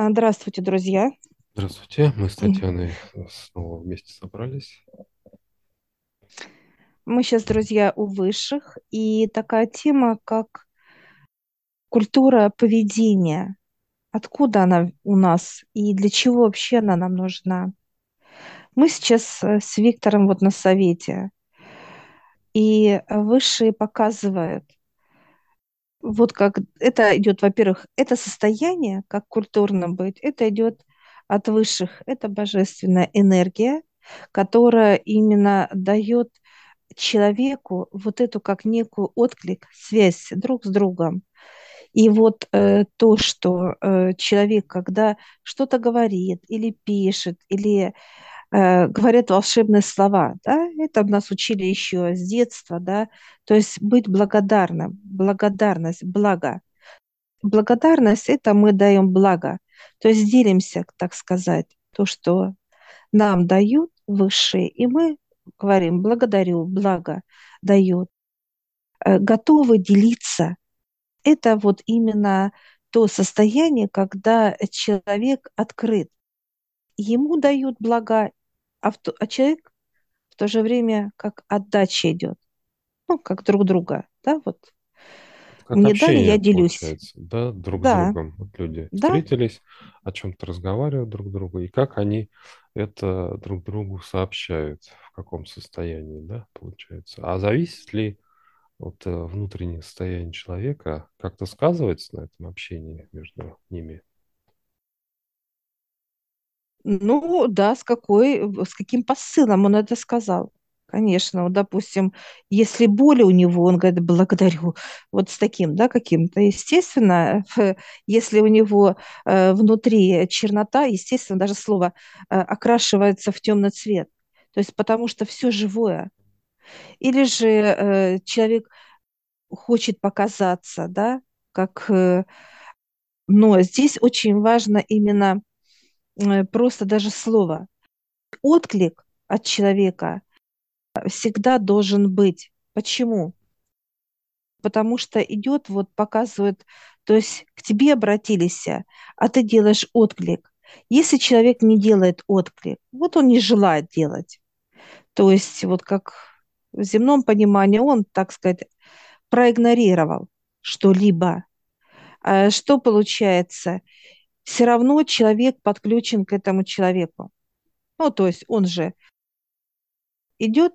А, Здравствуйте, друзья. Здравствуйте, мы с Татьяной снова вместе собрались. Мы сейчас, друзья, у высших, и такая тема, как культура поведения. Откуда она у нас и для чего вообще она нам нужна? Мы сейчас э, с Виктором вот на совете, и высшие показывают, вот как это идет, во-первых, это состояние, как культурно быть, это идет от высших, это божественная энергия, которая именно дает человеку вот эту как некую отклик, связь друг с другом. И вот э, то, что э, человек, когда что-то говорит или пишет, или говорят волшебные слова, да, это нас учили еще с детства, да, то есть быть благодарным, благодарность, благо. Благодарность– это мы даем благо, то есть делимся, так сказать, то, что нам дают высшие, и мы говорим благодарю, благо дают, э, готовы делиться. Это вот именно то состояние, когда человек открыт. Ему дают блага, а, в то, а человек в то же время как отдача идет. Ну, как друг друга, да, вот. Как Мне дали, я делюсь. получается, да, друг с Да, другом. Вот люди да, встретились, о чем-то разговаривают друг с другом, и как они это друг другу сообщают, в каком состоянии, да, получается. А зависит ли вот э, внутреннее состояние человека как-то сказывается на этом общении между ними? Ну, да, с какой, с каким посылом он это сказал. Конечно, вот, допустим, если боли у него, он говорит, благодарю, вот с таким, да, каким-то. Естественно, если у него э, внутри чернота, естественно, даже слово э, окрашивается в темный цвет. То есть потому что все живое. Или же э, человек хочет показаться, да, как... Э, но здесь очень важно именно э, просто даже слово отклик от человека всегда должен быть. Почему? Потому что идет, вот показывает, то есть к тебе обратились, а ты делаешь отклик. Если человек не делает отклик, вот он не желает делать. То есть вот как в земном понимании он, так сказать, проигнорировал что-либо. А что получается? Все равно человек подключен к этому человеку. Ну, то есть он же идет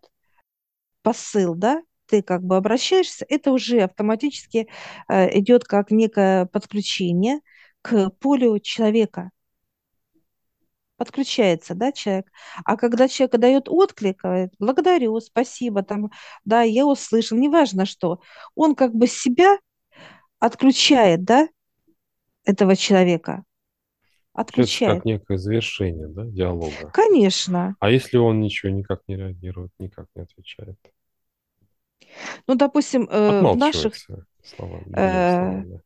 посыл, да, ты как бы обращаешься, это уже автоматически э, идет как некое подключение к полю человека. Подключается, да, человек. А когда человек дает отклик, говорит, благодарю, спасибо, там, да, я услышал, неважно что, он как бы себя отключает, да, этого человека, Получается, как отключает. некое завершение, да, диалога. Конечно. А если он ничего никак не реагирует, никак не отвечает? Ну, допустим, э, в наших Отмалчивается словами, э, словами.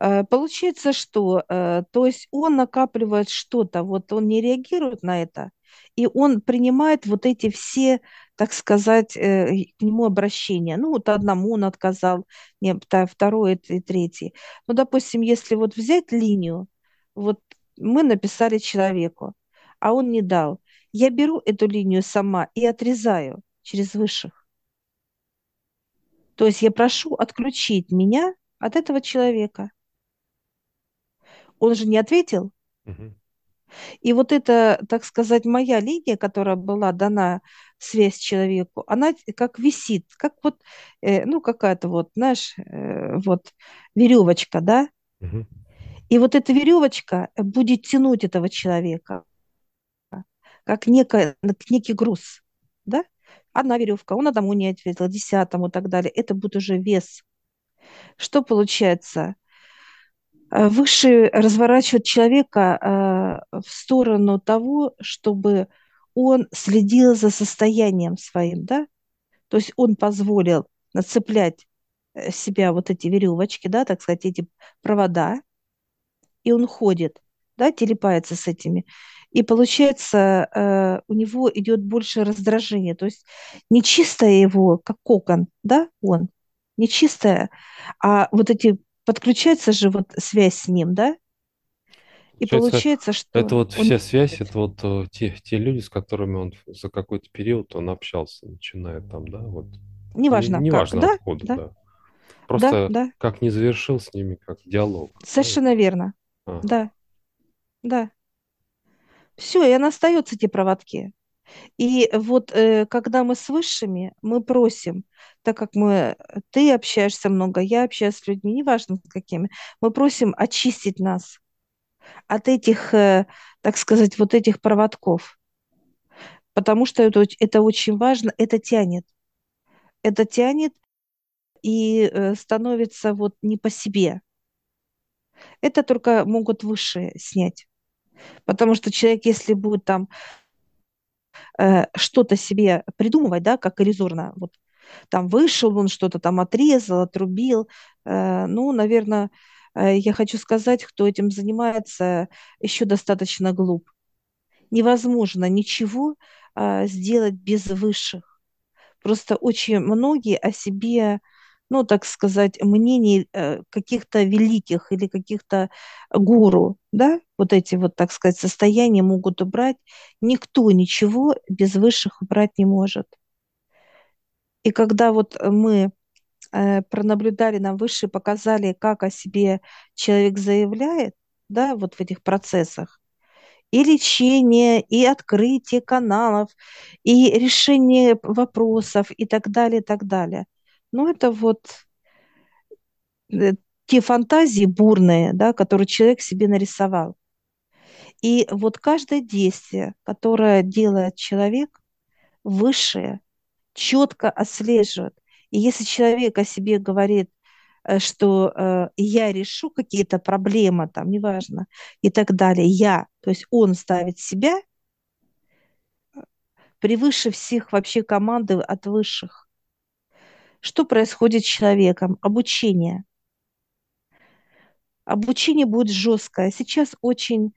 Э, Получается, что, э, то есть он накапливает что-то, вот он не реагирует на это, и он принимает вот эти все, так сказать, э, к нему обращения. Ну, вот одному он отказал, не, вта- второй и третий. Ну, допустим, если вот взять линию, вот мы написали человеку, а он не дал. Я беру эту линию сама и отрезаю через высших. То есть я прошу отключить меня от этого человека. Он же не ответил, Мгм. И вот эта, так сказать, моя линия, которая была дана связь человеку, она как висит, как вот, э, ну, какая-то вот, знаешь, э, вот веревочка, да? И вот эта веревочка будет тянуть этого человека, как некая, как некий груз, да? Одна веревка, он одному не ответил, десятому и так далее. Это будет уже вес. Что получается? Э, Выше разворачивать человека э, в сторону того, чтобы он следил за состоянием своим, да? То есть он позволил нацеплять э, себя вот эти веревочки, да, так сказать, эти провода, и он ходит, да, телепается с этими. И получается, э, у него идет больше раздражения. То есть не чистое его, как кокон, да, он, не чистое, а вот эти подключается же вот связь с ним, да, И Получается, получается, это что вот он вся связь, это вот э, те, те люди, с которыми он за какой-то период он общался, начиная там, да, вот. Не, неважно как, неважно да, откуда, да, да. да, Просто да, как не завершил с ними, как диалог, да, совершенно верно, Ага. да, да. Все, и она остается эти проводки. И вот э, когда мы с высшими, мы просим, так как мы, ты общаешься много, я общаюсь с людьми, неважно с какими, мы просим очистить нас от этих, э, так сказать, вот этих проводков, потому что это, это очень важно, это тянет, это тянет и э, становится вот не по себе. Это только могут высшие снять, потому что человек, если будет там э, что-то себе придумывать, да, как иллюзорно, вот там вышел, он что-то там отрезал, отрубил. Э, ну, наверное, я хочу сказать, кто этим занимается, еще достаточно глуп. Невозможно ничего э, сделать без высших. Просто очень многие о себе, ну, так сказать, мнений э, каких-то великих или каких-то гуру, да, вот эти вот, так сказать, состояния могут убрать. Никто ничего без высших убрать не может. И когда вот мы э, пронаблюдали, нам высшие показали, как о себе человек заявляет, да, вот в этих процессах, и лечение, и открытие каналов, и решение вопросов, и так далее, и так далее. Ну, это вот э, те фантазии бурные, да, которые человек себе нарисовал. И вот каждое действие, которое делает человек, высшее, четко отслеживает. И если человек о себе говорит, э, что э, я решу какие-то проблемы, там, неважно, и так далее, я, то есть он ставит себя превыше всех вообще команды от высших. Что происходит с человеком? Обучение. Обучение будет жесткое. Сейчас очень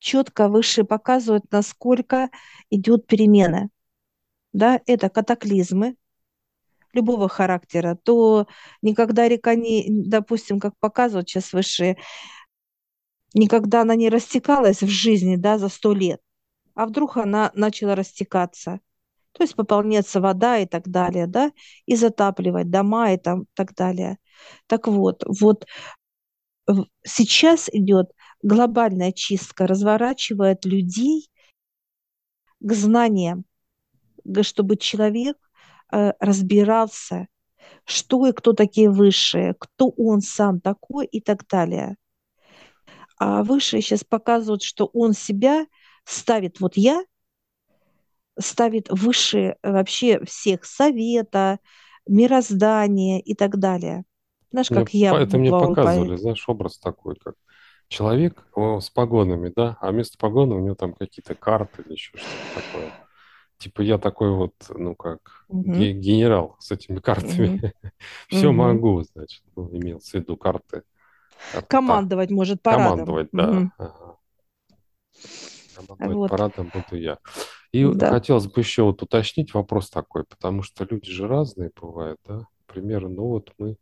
четко высшие показывают, насколько идет перемены. Да, это катаклизмы, любого характера, то никогда река не, допустим, как показывают сейчас высшие, никогда она не растекалась в жизни, да, за сто лет, а вдруг она начала растекаться, то есть пополняться вода и так далее, да, и затапливать дома и там так далее. Так вот, вот сейчас идет глобальная чистка, разворачивает людей к знаниям, чтобы человек э, разбирался, что и кто такие высшие, кто он сам такой и так далее. А высшие сейчас показывают, что он себя ставит, вот я, ставит выше вообще всех совета, мироздания и так далее. Знаешь, Мне, как я по- это мне показывали, поэт. знаешь, образ такой, как человек с погонами, да, а вместо погоны у него там какие-то карты или еще что-то такое. Типа я такой вот, ну как, Мгм, ге- генерал с этими картами. мгм, Все мгм. могу, значит, ну, имелся в виду карты. Карты так. Командовать может парадом. Командовать, да. Ага. Командовать Вот, парадом буду я. И да. хотелось бы еще вот уточнить вопрос такой, потому что люди же разные бывают, да. К примеру, ну вот мы,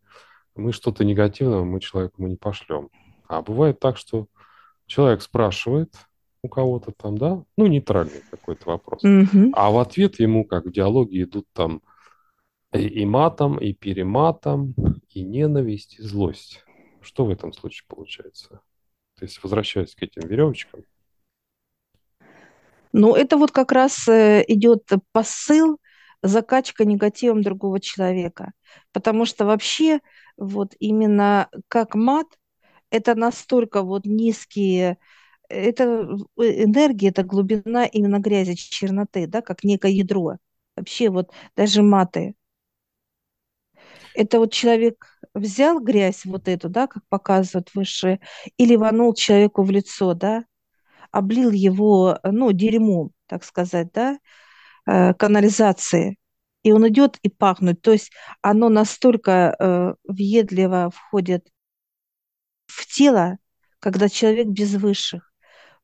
мы что-то негативное, мы человеку мы не пошлем. А бывает так, что человек спрашивает у кого-то там, да, ну, нейтральный какой-то вопрос. Мгм. А в ответ ему, как в диалоге, идут там и, и матом, и перематом, и ненависть, и злость. Что в этом случае получается? То есть, возвращаясь к этим веревочкам, Ну, это вот как раз э, идет посыл, закачка негативом другого человека. Потому что вообще вот именно как мат, это настолько вот низкие, это э, энергия, это глубина именно грязи, черноты, да, как некое ядро. Вообще вот даже маты. Это вот человек взял грязь вот эту, да, как показывают выше, и ливанул человеку в лицо, да, облил его, ну, дерьмом, так сказать, да, э, канализации, и он идет и пахнет. То есть оно настолько э, въедливо входит в тело, когда человек без высших.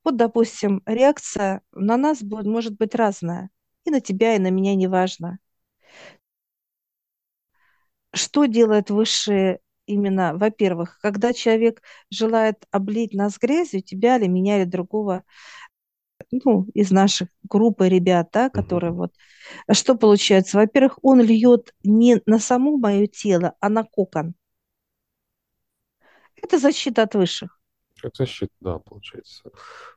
Вот, допустим, реакция на нас будет, может быть разная. И на тебя, и на меня, неважно. Что делает высшие именно, во-первых, когда человек желает облить нас грязью, тебя или меня, или другого, ну, из наших группы ребят, да, которые вот, что получается? Во-первых, он льет не на само мое тело, а на кокон. Это защита от высших. Как защита, да, получается.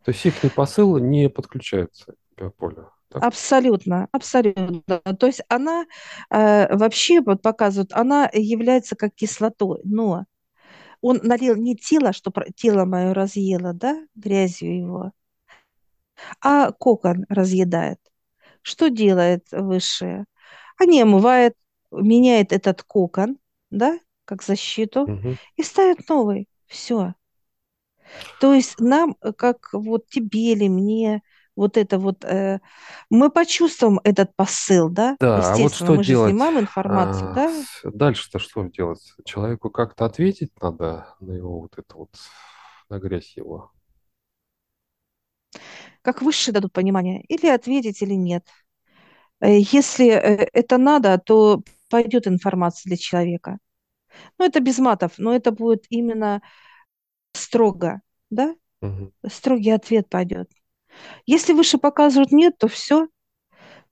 То есть их посыл не подключается к биополю, так? Абсолютно, абсолютно. То есть она э, вообще вот показывает, она является как кислотой, но он налил не тело, что тело мое разъело, да, грязью его, а кокон разъедает. Что делает высшее? Они омывают, меняет этот кокон, да, как защиту, Мгм. и ставят новый. Все. То есть нам, э, как вот тебе или мне, вот это вот, э, мы почувствуем этот посыл, да, Да, а вот что мы же делать? снимаем информацию, а, да, Дальше-то что делать? Человеку как-то ответить надо на его вот это вот, на грязь его. как высшие дадут понимание, или ответить, или нет. Э, Если э, это надо, то пойдет информация для человека. Ну, это без матов, но это будет именно строго, да, Мгм. строгий ответ пойдет. Если выше показывают нет, то все,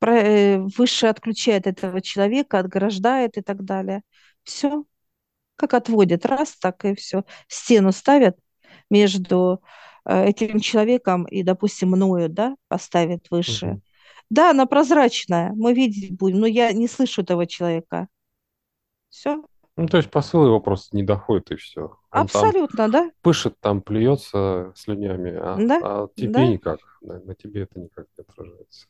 выше отключает этого человека, отграждает и так далее. Все, как отводит, раз, так и все. Стену ставят между э, этим человеком и, допустим, мною, да, поставит выше. Мгм. Да, она прозрачная, мы видеть будем, но я не слышу этого человека. Все, Ну, то есть посыл его просто не доходит, и все. Он абсолютно, да, пышет, там плюется слюнями, а, да, а тебе да, никак, на, на тебе это никак не отражается.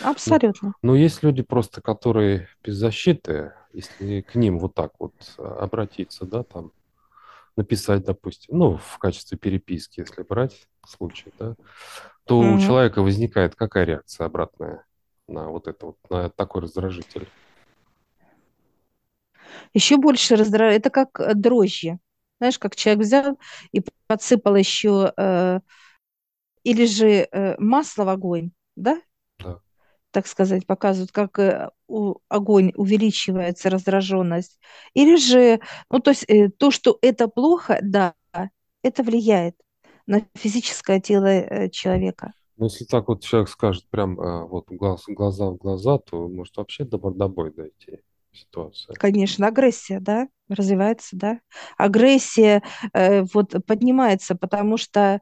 Ну, абсолютно. но есть люди просто, которые без защиты, если к ним вот так вот а, обратиться, да, там, написать, допустим, ну, в качестве переписки, если брать случай, да, то у Мгм. человека возникает какая реакция обратная на вот это вот, на такой раздражитель? Еще больше раздражает. Это как э, дрожжи. Знаешь, как человек взял и подсыпал еще э, или же э, масло в огонь, да, Да. так сказать, показывают, как э, у- огонь увеличивается, раздраженность. Или же, ну, то есть э, то, что это плохо, да, это влияет на физическое тело э, человека. Но если так вот человек скажет прям а, вот глаз, глаза в глаза, то может вообще до мордобой дойти ситуация. Конечно, агрессия, да, развивается, да. Агрессия э, вот поднимается, потому что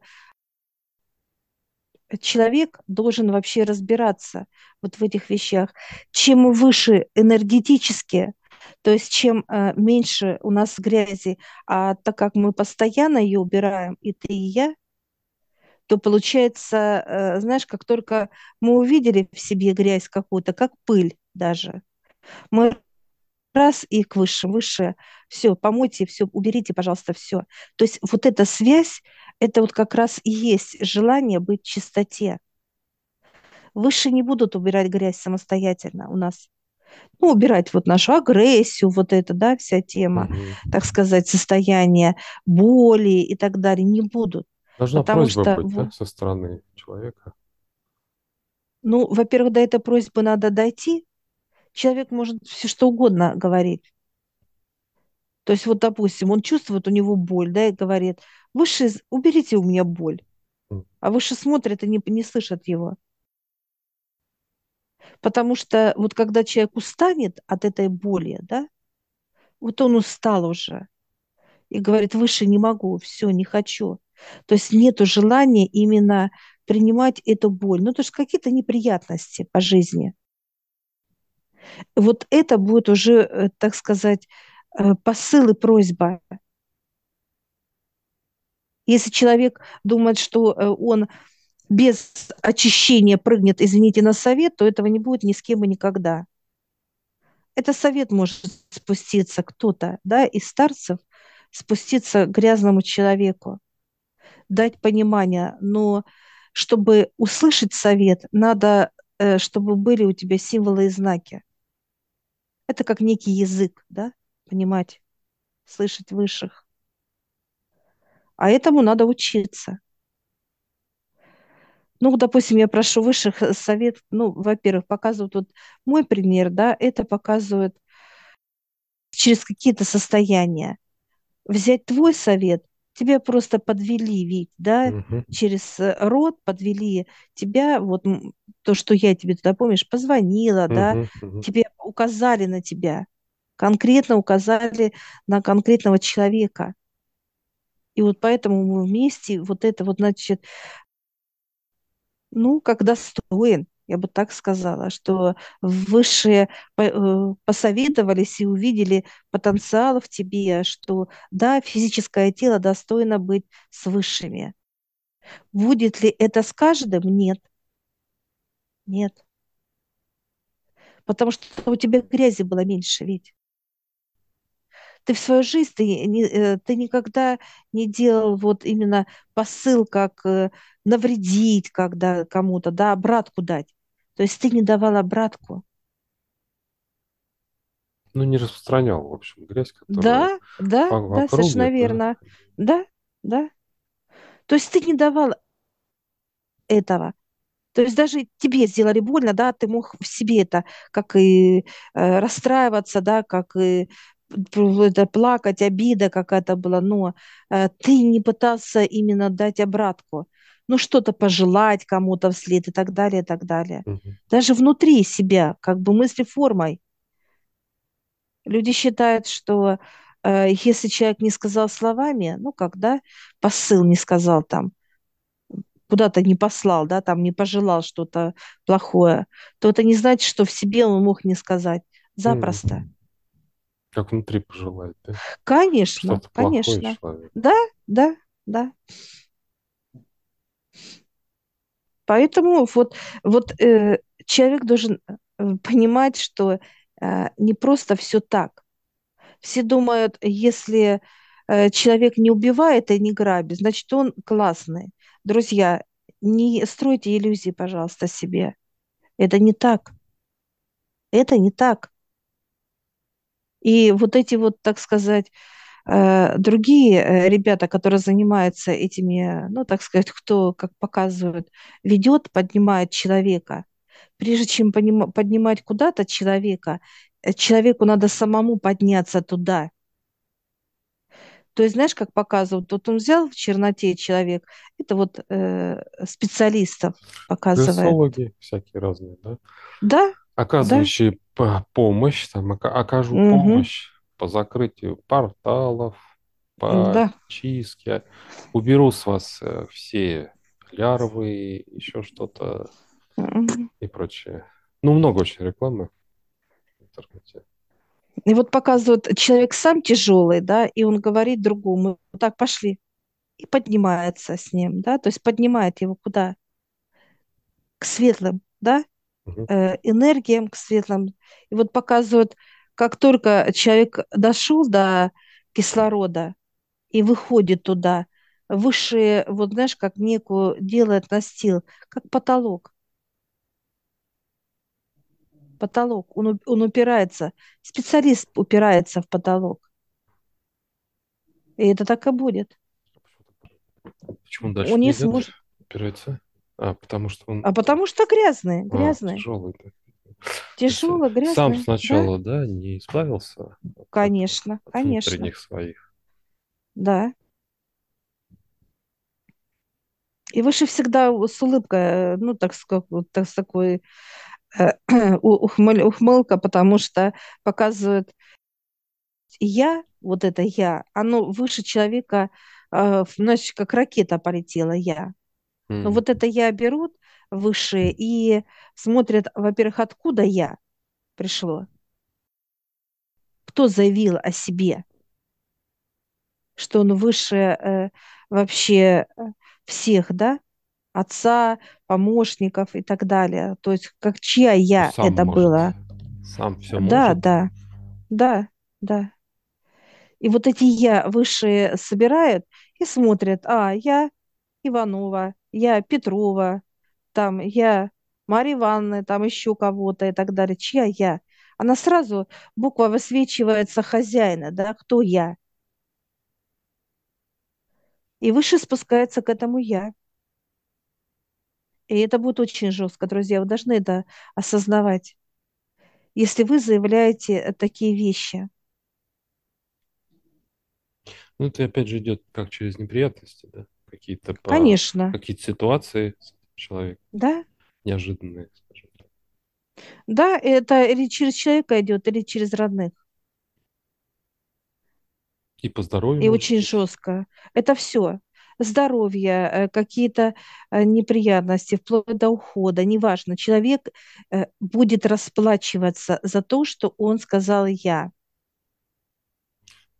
человек должен вообще разбираться вот в этих вещах. Чем выше энергетически, то есть чем э, меньше у нас грязи, а так как мы постоянно ее убираем, и ты, и я, то получается, э, знаешь, как только мы увидели в себе грязь какую-то, как пыль даже, мы раз и к высшим, выше, все, помойте, все, уберите, пожалуйста, все. То есть вот эта связь, это вот как раз и есть желание быть в чистоте. Выше не будут убирать грязь самостоятельно у нас. Ну, убирать вот нашу агрессию, вот это, да, вся тема, Мгм. так сказать, состояние боли и так далее, не будут. Должна Потому просьба что, быть, да, со стороны человека. ну, во-первых, до этой просьбы надо дойти. Человек может все что угодно говорить. То есть вот, допустим, он чувствует у него боль, да, и говорит, выше, уберите у меня боль. А выше смотрят и не, не слышат его. Потому что вот когда человек устанет от этой боли, да, вот он устал уже и говорит, выше не могу, все, не хочу. То есть нету желания именно принимать эту боль. Ну, то есть какие-то неприятности по жизни. Вот это будет уже, э, так сказать, э, посыл и просьба. Если человек думает, что э, он без очищения прыгнет, извините, на совет, то этого не будет ни с кем и никогда. Это совет может спуститься кто-то, да, из старцев, спуститься к грязному человеку, дать понимание, но чтобы услышать совет, надо, чтобы были у тебя символы и знаки. Это как некий язык, да, понимать, слышать высших. А этому надо учиться. Ну, допустим, я прошу высших э, совет, ну, во-первых, показывают вот мой пример, да, это показывает через какие-то состояния. Взять твой совет, тебя просто подвели, ведь, да, Мгм. через э, рот подвели тебя, вот то, что я тебе туда, помнишь, позвонила, да, Мгм. Мгм. тебе указали на тебя, конкретно указали на конкретного человека. И вот поэтому мы вместе, вот это вот, значит, ну, как достоин, я бы так сказала, что высшие э, посоветовались и увидели потенциал в тебе, что да, физическое тело достойно быть с высшими. Будет ли это с каждым? Нет, нет. Потому что у тебя грязи было меньше, ведь. Ты в свою жизнь, ты, не, э, ты никогда не делал вот именно посыл, как э, навредить, когда кому-то, да, обратку дать. То есть ты не давал обратку. Ну, не распространял, в общем, грязь, которая Да, да, по, в да, совершенно да. верно. Да, да. То есть ты не давал этого. То есть даже тебе сделали больно, да, ты мог в себе это, как и э, расстраиваться, да, как и это, плакать, обида какая-то была, но э, ты не пытался именно дать обратку, ну что-то пожелать кому-то вслед и так далее, и так далее. Мгм. Даже внутри себя, как бы мысли формой. Люди считают, что э, если человек не сказал словами, ну, когда посыл не сказал там, куда-то не послал, да, там не пожелал что-то плохое, то это не значит, что в себе он мог не сказать. Запросто. Как внутри пожелать, да? Конечно, плохое конечно. человек. Да, да, да. Поэтому вот, вот э, человек должен э, понимать, что э, не просто все так. Все думают, если э, человек не убивает и не грабит, значит, он классный. Друзья, не стройте иллюзии, пожалуйста, себе. Это не так. Это не так. И вот эти вот, так сказать, э, другие э, ребята, которые занимаются этими, ну, так сказать, кто, как показывают, ведет, поднимает человека. Прежде чем поднимать куда-то человека, э, человеку надо самому подняться туда. То есть, знаешь, как показывают, вот он взял в черноте человек, это вот э, специалистов показывает. Гасологи всякие разные, да? Да, да, Оказывающие по- помощь, там, ока- окажу угу, помощь по закрытию порталов, по да. чистке, уберу с вас э, все лярвы, еще что-то мгм. и прочее. Ну, много очень рекламы в интернете. И вот показывают, человек сам тяжелый, да, и он говорит другому, так, пошли, и поднимается с ним, да, то есть поднимает его куда? К светлым, да, э, энергиям, к светлым. И вот показывают, как только человек дошел до кислорода и выходит туда, высшие, вот знаешь, как некую делает настил, как потолок, потолок, он, он упирается, специалист упирается в потолок, и это так и будет. Почему дальше Он не сможет, Опирается? А, потому что он а потому что грязные, а, грязные, тяжелый. да. Э, тяжелые, сам грязные, да, сначала, да, не избавился от конечно, от конечно, внутренних своих. да. И выше всегда с улыбкой, э, ну, так, так с такой ухмылка, потому что показывает я, вот это я, оно выше человека, э, значит, как ракета полетела я. Но М. вот это я берут выше и смотрят, во-первых, откуда я пришло, кто заявил о себе, что он выше э, вообще э, всех, да, отца, помощников и так далее. То есть как чья я сам это может, было. сам все Да, может. да, да, да. И вот эти я высшие собирают и смотрят, а, я Иванова, я Петрова, там, я Марья Ивановна, там еще кого-то и так далее. Чья я? Она сразу, буква высвечивается хозяина, да, кто я. И выше спускается к этому я. И это будет очень жестко, друзья. Вы должны это осознавать. Если вы заявляете э, такие вещи, Ну, это опять же идет как через неприятности, да? Какие-то по... Конечно, какие-то ситуации человеком да, неожиданные, скажем так. да, это или через человека идет, или через родных. И по здоровью, И очень быть. жестко. Это все. Здоровье, э, какие-то э, неприятности, вплоть до ухода, неважно. Человек э, будет расплачиваться за то, что он сказал я.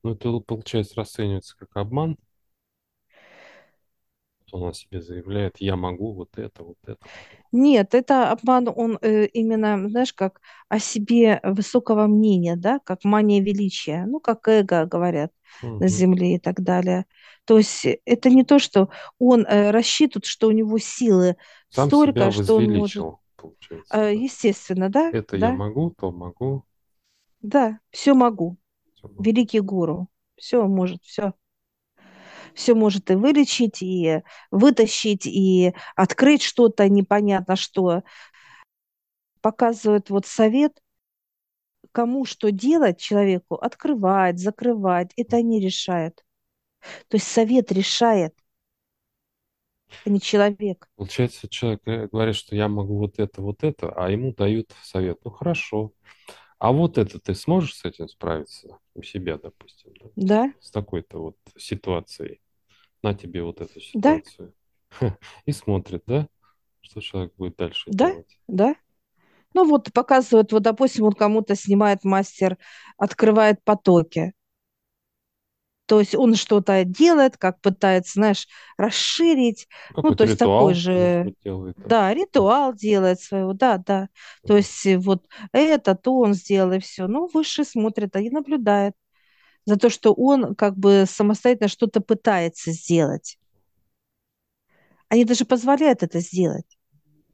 Ну, это, получается, расценивается как обман. Он о себе заявляет, я могу вот это, вот это. Нет, это обман, он э, именно, знаешь, как о себе высокого мнения, да, как мания величия, ну, как эго, говорят на Мгм. земле и так далее. То есть это не то, что он э, рассчитывает, что у него силы Сам столько, что он может, получается, э, да. естественно, да, Это я да, могу, то могу. да, все могу, всё могу. великий гуру, все может, все, все может и вылечить, и вытащить, и открыть что-то непонятно что. Показывает вот совет, кому что делать человеку, открывать, закрывать, это они решают. То есть совет решает, а не человек. Получается, человек э, говорит, что я могу вот это, вот это, а ему дают совет. Ну, хорошо. А вот это ты сможешь с этим справиться у себя, допустим, да? Да, С такой-то вот ситуацией. На тебе вот эту да, ситуацию. И смотрит, да? Что человек будет дальше да, делать. да. Ну вот показывают, вот, допустим, он кому-то снимает мастер, открывает потоки. То есть он что-то делает, как пытается, знаешь, расширить. Ну, то есть такой же, быть, делает там. да, ритуал делает своего, да, да. То есть вот это, то он сделал, и все. Ну, выше смотрит, а и наблюдает за то, что он как бы самостоятельно что-то пытается сделать. Они даже позволяют это сделать.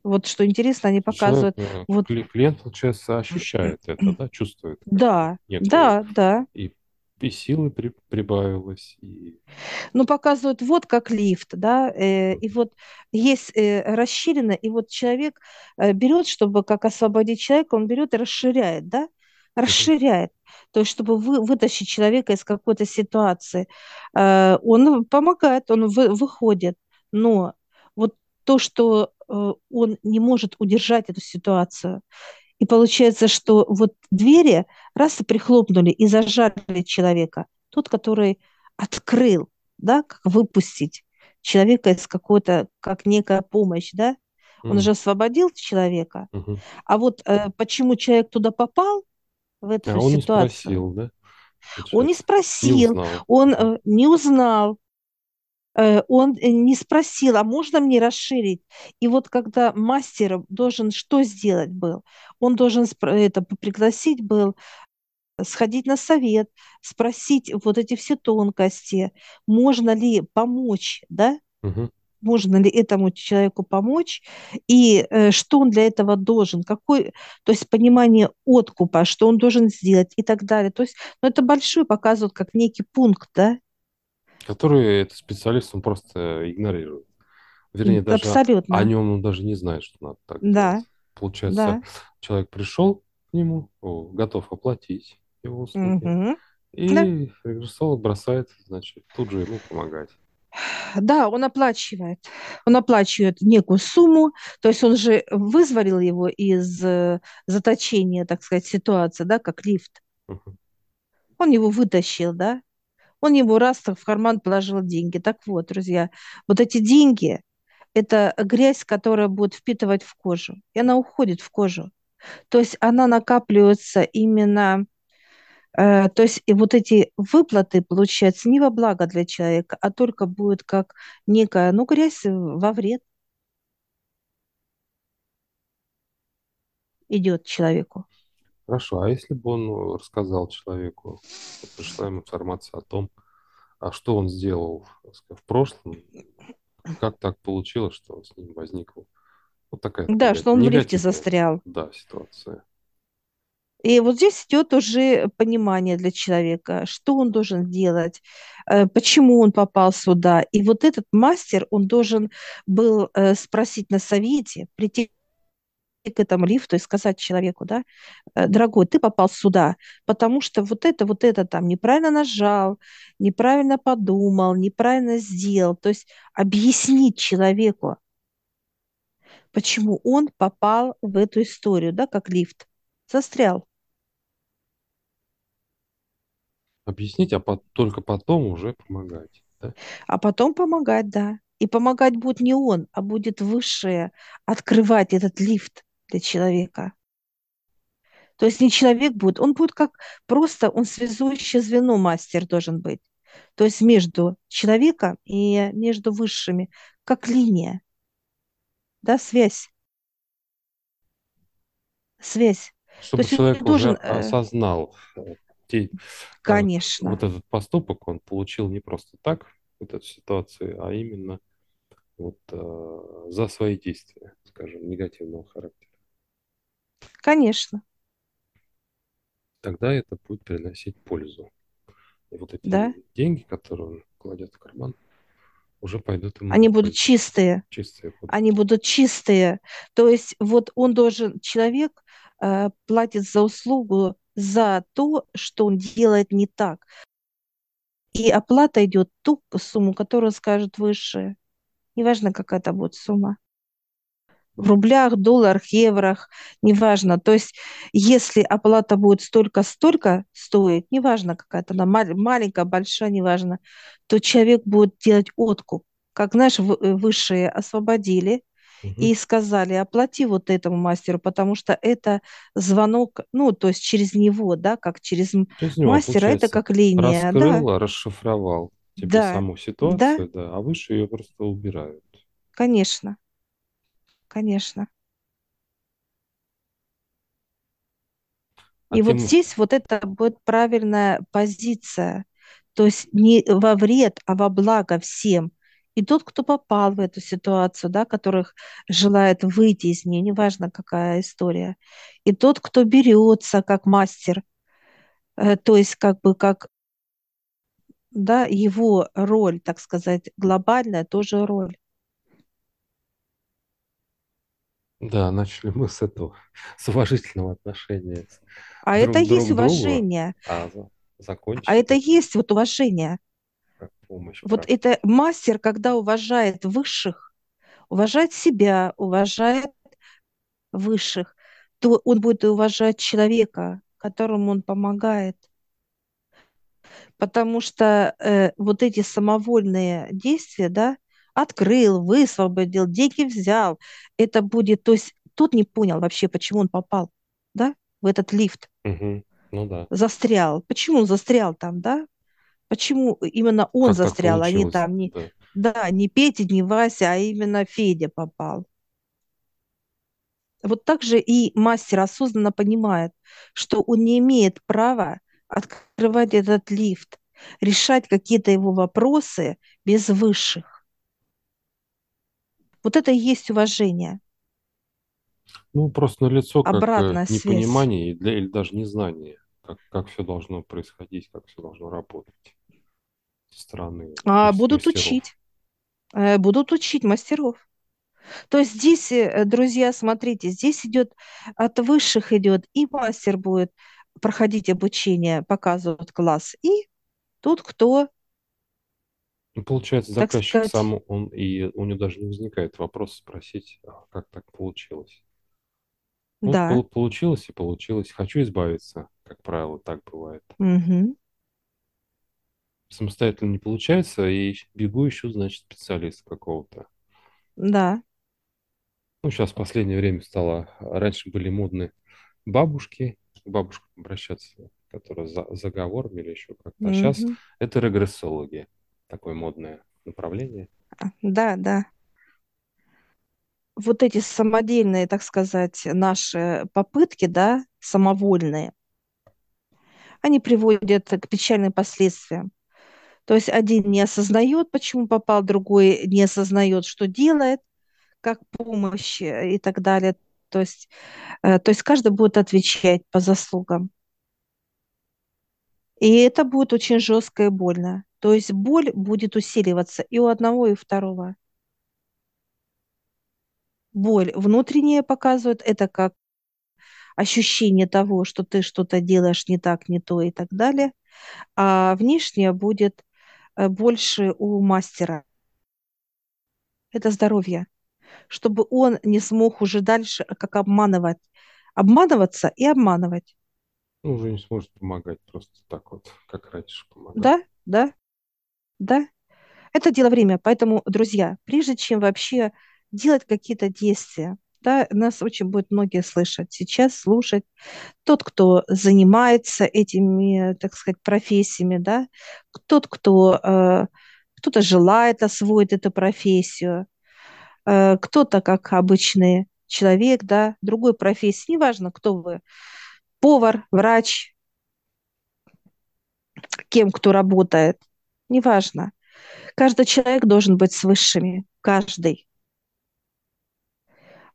Вот что интересно, они показывают, вот, кли- клиент, получается, ощущает это, да, чувствует? Да, некую да, да. и, и силы при- прибавилось, и Ну, показывают вот как лифт, да, э, и вот есть э, расширено, и вот человек э, берет, чтобы как освободить человека, он берет и расширяет, да, расширяет, то есть чтобы вы, вытащить человека из какой-то ситуации. Э, он помогает, он вы- выходит, но вот то, что э, он не может удержать эту ситуацию, и получается, что вот двери раз и прихлопнули и зажали человека, тот, который открыл, да, как выпустить человека из какой-то, как некая помощь, да, он М, же освободил человека. мгм. А вот э, почему человек туда попал, в А эту он не ситуацию, спросил, да, он не не спросил, узнал. он э, не узнал, э, он э, не спросил, а можно мне расширить? И вот когда мастер должен что сделать был? Он должен это пригласить был сходить на совет, спросить вот эти все тонкости, можно ли помочь, да, Мгм. Можно ли этому человеку помочь, и э, что он для этого должен, какой, то есть понимание откупа, что он должен сделать и так далее. То есть, ну, это большой показывают как некий пункт, да, Который этот специалист, он просто игнорирует. Вернее, даже о, о абсолютно, нем он даже не знает, что надо так делать. да, Получается, да, человек пришел к нему, о, готов оплатить его услуги. Да, и регрессолог бросает, значит, тут же ему помогать. Да, он оплачивает. Он оплачивает некую сумму, то есть он же вызволил его из э, заточения, так сказать, ситуации, да, как лифт. Он его вытащил, да, он ему раз так в карман положил деньги. Так вот, друзья, вот эти деньги– это грязь, которая будет впитывать в кожу, и она уходит в кожу. То есть она накапливается именно, то есть и вот эти выплаты, получается, не во благо для человека, а только будет как некая, ну, грязь во вред идет человеку. Хорошо, а если бы он э, рассказал человеку, пришла ему информация о том, а что он сделал в прошлом, как так получилось, что с ним возникла вот такая Да, что он в лифте застрял. да, ситуация. И вот здесь идет уже понимание для человека, что он должен делать, э, почему он попал сюда. И вот этот мастер, он должен был э, спросить на совете, прийти к этому лифту и сказать человеку, да, «Э, дорогой, ты попал сюда, потому что вот это, вот это там неправильно нажал, неправильно подумал, неправильно сделал. То есть объяснить человеку, почему он попал в эту историю, да, как лифт, застрял. Объяснить, а по- только потом уже помогать. Да? А потом помогать, да. И помогать будет не он, а будет высшее открывать этот лифт для человека. То есть не человек будет, он будет как просто, он связующее звено мастер должен быть. То есть между человеком и между высшими, как линия, да, связь, связь. То Чтобы человек уже должен, э, осознал э, те- э, вот конечно, этот поступок, он получил не просто так, вот эту ситуацию, а именно вот э, за свои действия, скажем, негативного характера. конечно, Тогда это будет приносить пользу. И вот да, эти деньги, которые он кладет в карман, уже пойдут ему они будут чистые, Чистые будут. они будут чистые. То есть вот он должен, человек э, платит за услугу за то, что он делает не так. И оплата идет ту сумму, которую скажет выше. Неважно, какая это будет сумма. В рублях, долларах, еврох, неважно. То есть, если оплата будет столько-столько стоить, неважно, какая-то она мал- маленькая, большая, неважно, то человек будет делать откуп. Как, знаешь, э, высшие освободили Мгм. и сказали, оплати вот этому мастеру, потому что это звонок, ну, то есть через него, да, как через него, мастера, это как линия, да, раскрыл, расшифровал тебе да, саму да, ситуацию, да, а выше ее просто убирают. конечно, конечно. А И вот тем, здесь вот это будет правильная позиция. То есть не во вред, а во благо всем. И тот, кто попал в эту ситуацию, да, которых желает выйти из нее, неважно какая история. И тот, кто берется как мастер, э, то есть как бы как, да, его роль, так сказать, глобальная тоже роль. да, начали мы с этого, с уважительного отношения А это друг, есть друг другу, уважение, а за- а закончили это есть вот уважение. Как помощь, Вот правда. это мастер, когда уважает высших, уважает себя, уважает высших, то он будет уважать человека, которому он помогает. Потому что э, вот эти самовольные действия, да, открыл, высвободил, деньги взял, это будет, то есть тот не понял вообще, почему он попал, да, в этот лифт, Мгм. Ну да, застрял. Почему он застрял там, да? Почему именно он как застрял, а не там, не, да. да, не Петя, не Вася, а именно Федя попал. Вот так же и мастер осознанно понимает, что он не имеет права открывать этот лифт, решать какие-то его вопросы без высших. Вот это и есть уважение, Ну, просто налицо как э, обратная связь. непонимание или, или даже незнание, как, как все должно происходить, как все должно работать со стороны А будут мастеров. учить, э, будут учить мастеров. То есть здесь, э, друзья, смотрите, здесь идет от высших идет, и мастер будет проходить обучение, показывать класс, и тот, кто, Ну, получается, так заказчик сказать, сам, он и у него даже не возникает вопрос спросить, а как так получилось. Ну, да, пол- получилось и получилось. Хочу избавиться, как правило, так бывает. мгм, Самостоятельно не получается, и бегу ищу, значит, специалиста какого-то. да, Ну, сейчас в последнее время стало, раньше были модны бабушки, к бабушкам обращаться, которые за заговорами или еще как-то. А сейчас это регрессологи, такое модное направление. а, да, да. Вот эти самодельные, так сказать, наши попытки, да, самовольные, они приводят к печальным последствиям. То есть один не осознает, почему попал, другой не осознает, что делает, как помощь э, и так далее. То есть, э, то есть каждый будет отвечать по заслугам. И это будет очень жестко и больно. То есть боль будет усиливаться и у одного, и у второго. боль внутренняя показывает, это как ощущение того, что ты что-то делаешь не так, не то и так далее, а внешнее будет больше у мастера. Это здоровье, чтобы он не смог уже дальше э, как обманывать, обманываться и обманывать. Ну, уже не сможет помогать просто так вот, как раньше помогал. Да, да, да. Это дело время. Поэтому, друзья, прежде чем вообще делать какие-то действия, да, нас очень будет многие слышать сейчас, слушать. Тот, кто занимается этими, так сказать, профессиями, да, тот, кто э, кто-то желает освоить эту профессию, э, кто-то как обычный человек, да, другой профессии, неважно, кто вы, повар, врач, кем кто работает, неважно. Каждый человек должен быть с высшими, каждый.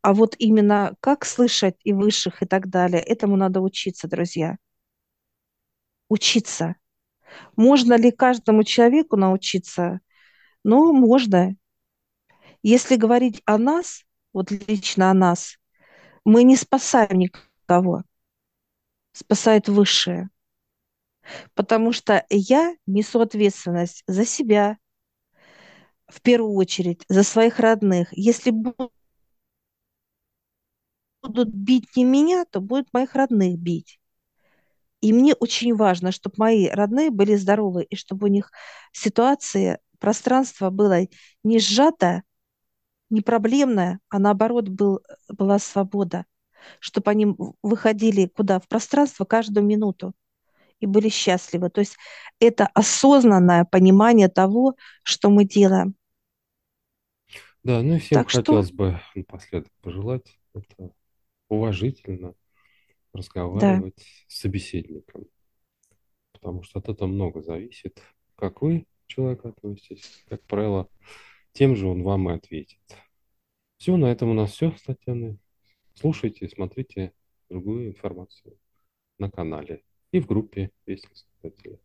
А вот именно как слышать и высших и так далее, этому надо учиться, друзья. Учиться. Можно ли каждому человеку научиться? Ну, можно. Если говорить о нас, вот лично о нас, мы не спасаем никого. Спасает высшее. Потому что я несу ответственность за себя, в первую очередь, за своих родных. Если будут бить не меня, то будут моих родных бить. И мне очень важно, чтобы мои родные были здоровы, и чтобы у них ситуация, пространство было не сжато, не проблемное, а наоборот был, была свобода, чтобы они выходили куда? В пространство каждую минуту и были счастливы. То есть это осознанное понимание того, что мы делаем. Да, ну и всем так хотелось что... бы напоследок пожелать это уважительно разговаривать да. с собеседником. Потому что от этого много зависит. Как вы, человек, относитесь, как правило, тем же он вам и ответит. Все, на этом у нас все с Татьяной. Слушайте, смотрите другую информацию на канале и в группе «Песни создателя».